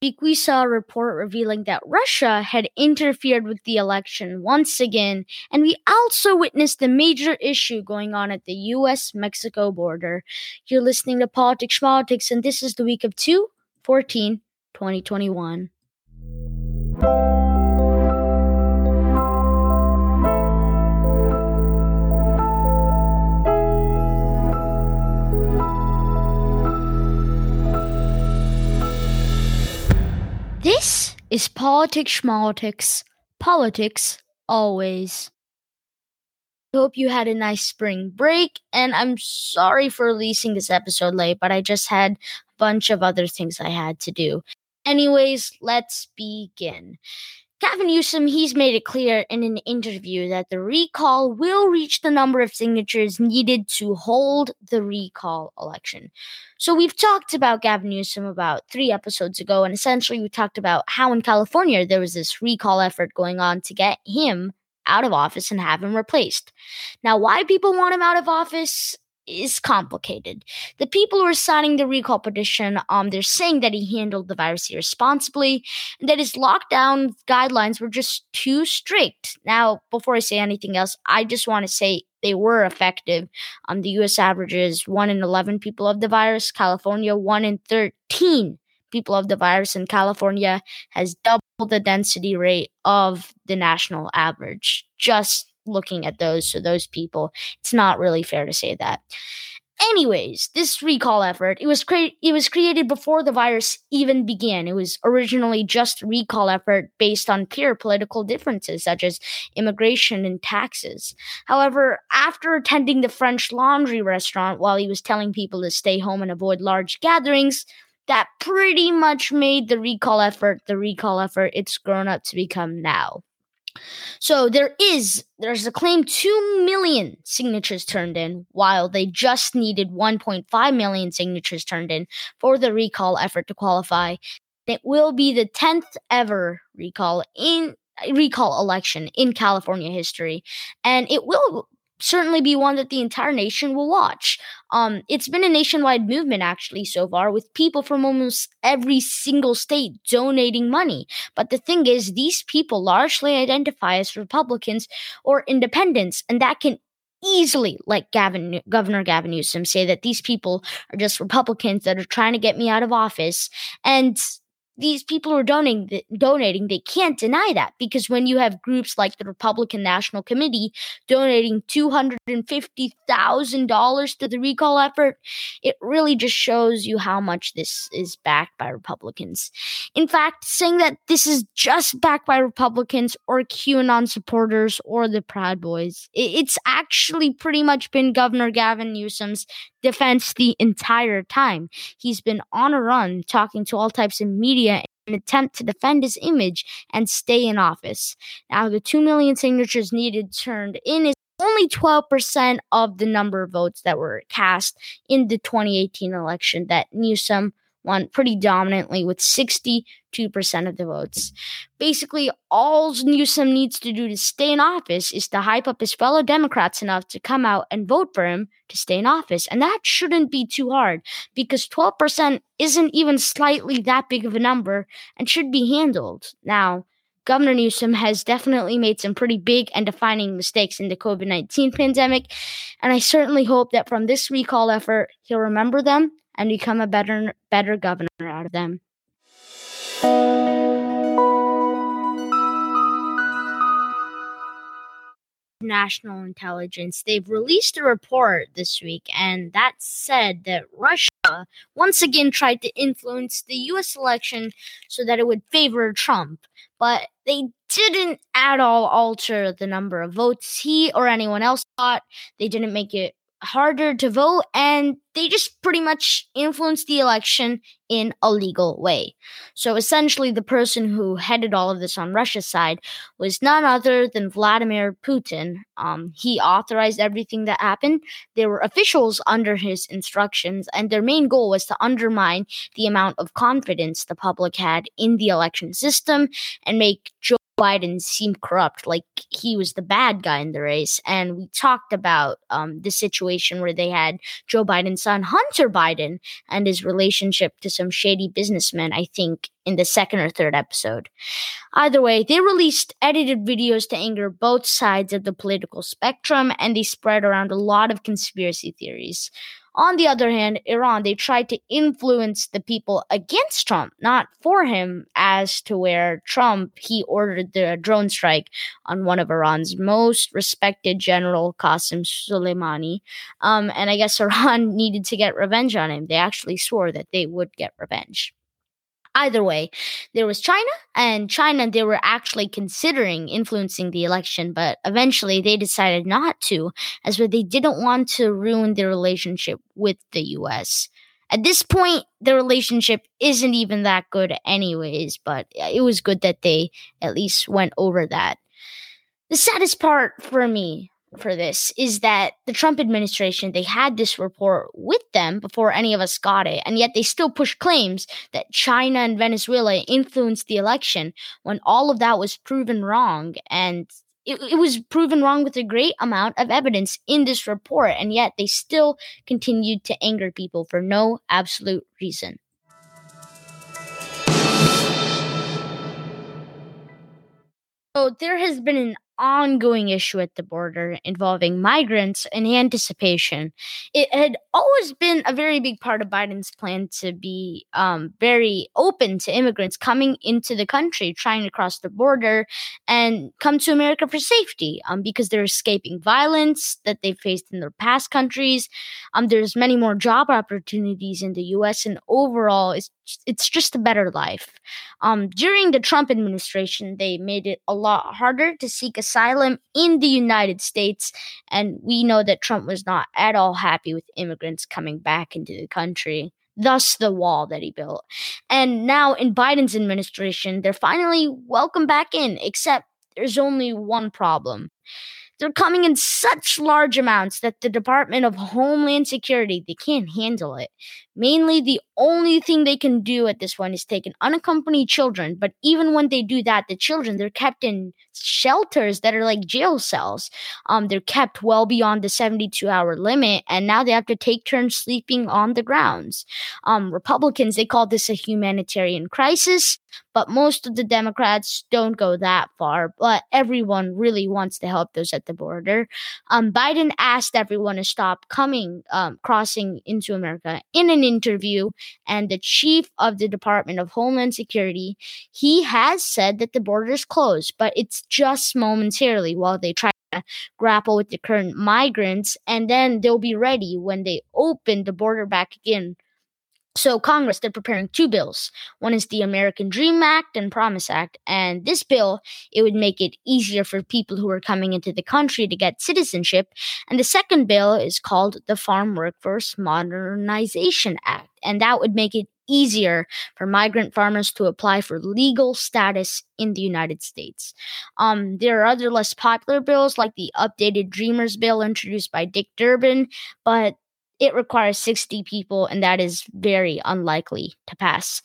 week, we saw a report revealing that Russia had interfered with the election once again, and we also witnessed the major issue going on at the US Mexico border. You're listening to Politics Politics, and this is the week of 2 14 2021. Is Politics Schmaltics. Politics always. Hope you had a nice spring break, and I'm sorry for releasing this episode late, but I just had a bunch of other things I had to do. Anyways, let's begin. Gavin Newsom, he's made it clear in an interview that the recall will reach the number of signatures needed to hold the recall election. So we've talked about Gavin Newsom about three episodes ago, and essentially we talked about how in California there was this recall effort going on to get him out of office and have him replaced. Now, why people want him out of office is complicated. The people who are signing the recall petition, um, they're saying that he handled the virus irresponsibly, and that his lockdown guidelines were just too strict. Now, before I say anything else, I just want to say they were effective. Um, the U.S. averages one in eleven people of the virus. California one in thirteen people of the virus, and California has double the density rate of the national average. Just looking at those so those people it's not really fair to say that. Anyways this recall effort it was cre- it was created before the virus even began. It was originally just recall effort based on pure political differences such as immigration and taxes. However after attending the french laundry restaurant while he was telling people to stay home and avoid large gatherings that pretty much made the recall effort the recall effort it's grown up to become now so there is there's a claim 2 million signatures turned in while they just needed 1.5 million signatures turned in for the recall effort to qualify. It will be the 10th ever recall in recall election in California history and it will certainly be one that the entire nation will watch. Um, it's been a nationwide movement actually so far, with people from almost every single state donating money. But the thing is, these people largely identify as Republicans or independents, and that can easily, like Gavin, Governor Gavin Newsom, say that these people are just Republicans that are trying to get me out of office. And these people are donating, donating, they can't deny that because when you have groups like the Republican National Committee donating $250,000 to the recall effort, it really just shows you how much this is backed by Republicans. In fact, saying that this is just backed by Republicans or QAnon supporters or the Proud Boys, it's actually pretty much been Governor Gavin Newsom's defense the entire time. He's been on a run talking to all types of media in an attempt to defend his image and stay in office. Now, the 2 million signatures needed turned in is only 12% of the number of votes that were cast in the 2018 election that Newsom won pretty dominantly with 62% of the votes. Basically, all Newsom needs to do to stay in office is to hype up his fellow Democrats enough to come out and vote for him to stay in office. And that shouldn't be too hard because 12% isn't even slightly that big of a number and should be handled. Now, Governor Newsom has definitely made some pretty big and defining mistakes in the COVID 19 pandemic, and I certainly hope that from this recall effort, he'll remember them and become a better better governor out of them. National intelligence. They've released a report this week, and that said that Russia once again tried to influence the US election so that it would favor Trump. But they didn't at all alter the number of votes he or anyone else got. They didn't make it harder to vote and they just pretty much influenced the election in a legal way. So essentially, the person who headed all of this on Russia's side was none other than Vladimir Putin. Um, he authorized everything that happened. There were officials under his instructions, and their main goal was to undermine the amount of confidence the public had in the election system and make Joe Biden seemed corrupt, like he was the bad guy in the race. And we talked about um, the situation where they had Joe Biden's son, Hunter Biden, and his relationship to some shady businessmen, I think, in the second or third episode. Either way, they released edited videos to anger both sides of the political spectrum, and they spread around a lot of conspiracy theories. On the other hand, Iran, they tried to influence the people against Trump, not for him, as to where Trump, he ordered the drone strike on one of Iran's most respected general, Qasem Soleimani. Um, and I guess Iran needed to get revenge on him. They actually swore that they would get revenge either way, there was China, and China, they were actually considering influencing the election, but eventually they decided not to, as well, they didn't want to ruin their relationship with the US. At this point, the relationship isn't even that good, anyways, but it was good that they at least went over that. The saddest part for me for this is that the Trump administration they had this report with them before any of us got it and yet they still push claims that China and Venezuela influenced the election when all of that was proven wrong and it, it was proven wrong with a great amount of evidence in this report and yet they still continued to anger people for no absolute reason. So there has been an ongoing issue at the border involving migrants and anticipation. It had always been a very big part of Biden's plan to be um, very open to immigrants coming into the country, trying to cross the border and come to America for safety um, because they're escaping violence that they faced in their past countries. Um, there's many more job opportunities in the U.S. and overall, it's it's just a better life. Um, during the Trump administration, they made it a lot harder to seek asylum in the United States, and we know that Trump was not at all happy with immigrants coming back into the country. Thus, the wall that he built. And now, in Biden's administration, they're finally welcome back in, except there's only one problem they're coming in such large amounts that the Department of Homeland Security they can't handle it. Mainly, the only thing they can do at this point is take unaccompanied children. But even when they do that, the children they're kept in shelters that are like jail cells. Um, they're kept well beyond the 72 hour limit, and now they have to take turns sleeping on the grounds. Um, Republicans they call this a humanitarian crisis, but most of the Democrats don't go that far. But everyone really wants to help those at the border. Um, Biden asked everyone to stop coming, um, crossing into America in an interview, and the chief of the Department of Homeland Security, he has said that the border is closed, but it's just momentarily while they try to grapple with the current migrants, and then they'll be ready when they open the border back again so, Congress, they're preparing two bills. One is the American Dream Act and Promise Act. And this bill, it would make it easier for people who are coming into the country to get citizenship. And the second bill is called the Farm Workforce Modernization Act. And that would make it easier for migrant farmers to apply for legal status in the United States. Um, there are other less popular bills like the updated Dreamers Bill introduced by Dick Durbin, but it requires 60 people, and that is very unlikely to pass.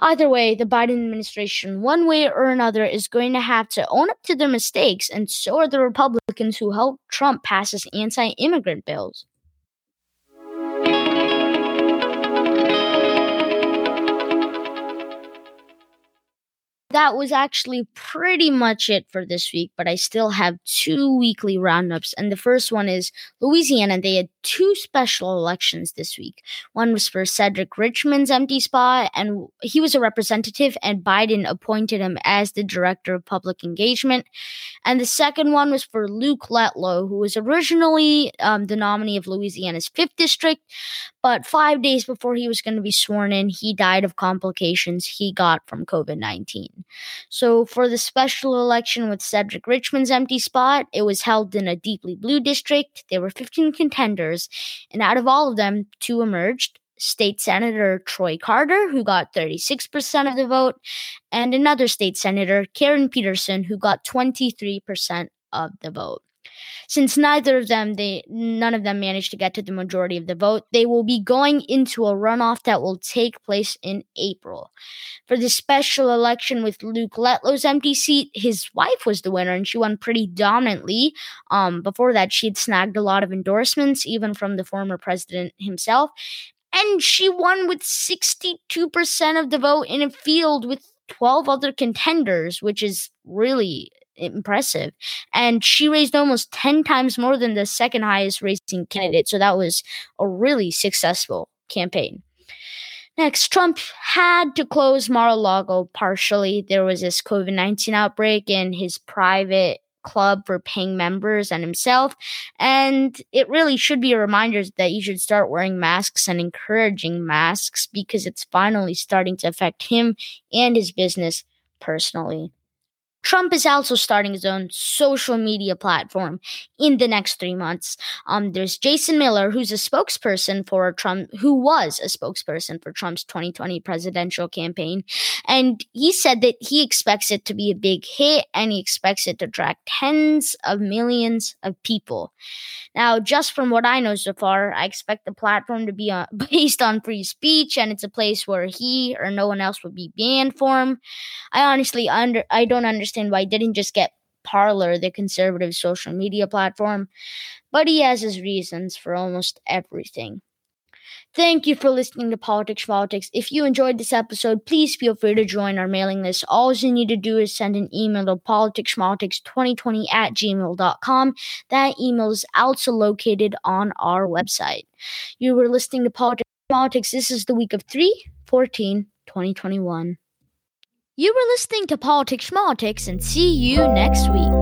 Either way, the Biden administration, one way or another, is going to have to own up to their mistakes, and so are the Republicans who helped Trump pass his anti immigrant bills. that was actually pretty much it for this week, but I still have two weekly roundups. And the first one is Louisiana. They had two special elections this week. One was for Cedric Richmond's empty spot, and he was a representative, and Biden appointed him as the director of public engagement. And the second one was for Luke Letlow, who was originally um, the nominee of Louisiana's 5th district, but five days before he was going to be sworn in, he died of complications he got from COVID 19. So, for the special election with Cedric Richmond's empty spot, it was held in a deeply blue district. There were 15 contenders, and out of all of them, two emerged. State Senator Troy Carter, who got 36% of the vote, and another state senator, Karen Peterson, who got 23% of the vote. Since neither of them, they none of them managed to get to the majority of the vote, they will be going into a runoff that will take place in April. For the special election with Luke Letlow's empty seat, his wife was the winner and she won pretty dominantly. Um, before that, she had snagged a lot of endorsements, even from the former president himself. And she won with 62% of the vote in a field with 12 other contenders, which is really impressive. And she raised almost 10 times more than the second highest raising candidate. So that was a really successful campaign. Next, Trump had to close Mar a Lago partially. There was this COVID 19 outbreak in his private club for paying members and himself. And it really should be a reminder that you should start wearing masks and encouraging masks because it's finally starting to affect him and his business personally. Trump is also starting his own social media platform in the next three months. Um, there's Jason Miller, who's a spokesperson for Trump, who was a spokesperson for Trump's 2020 presidential campaign. And he said that he expects it to be a big hit and he expects it to attract tens of millions of people. Now, just from what I know so far, I expect the platform to be uh, based on free speech and it's a place where he or no one else would be banned from. I honestly under I don't understand why didn't just get Parler, the conservative social media platform, but he has his reasons for almost everything. Thank you for listening to Politics Politics. If you enjoyed this episode, please feel free to join our mailing list. All you need to do is send an email to politicspolitics2020 at gmail.com. That email is also located on our website. You were listening to Politics Politics. This is the week of 3 14 2021. You were listening to Politics Schmaltics and see you next week.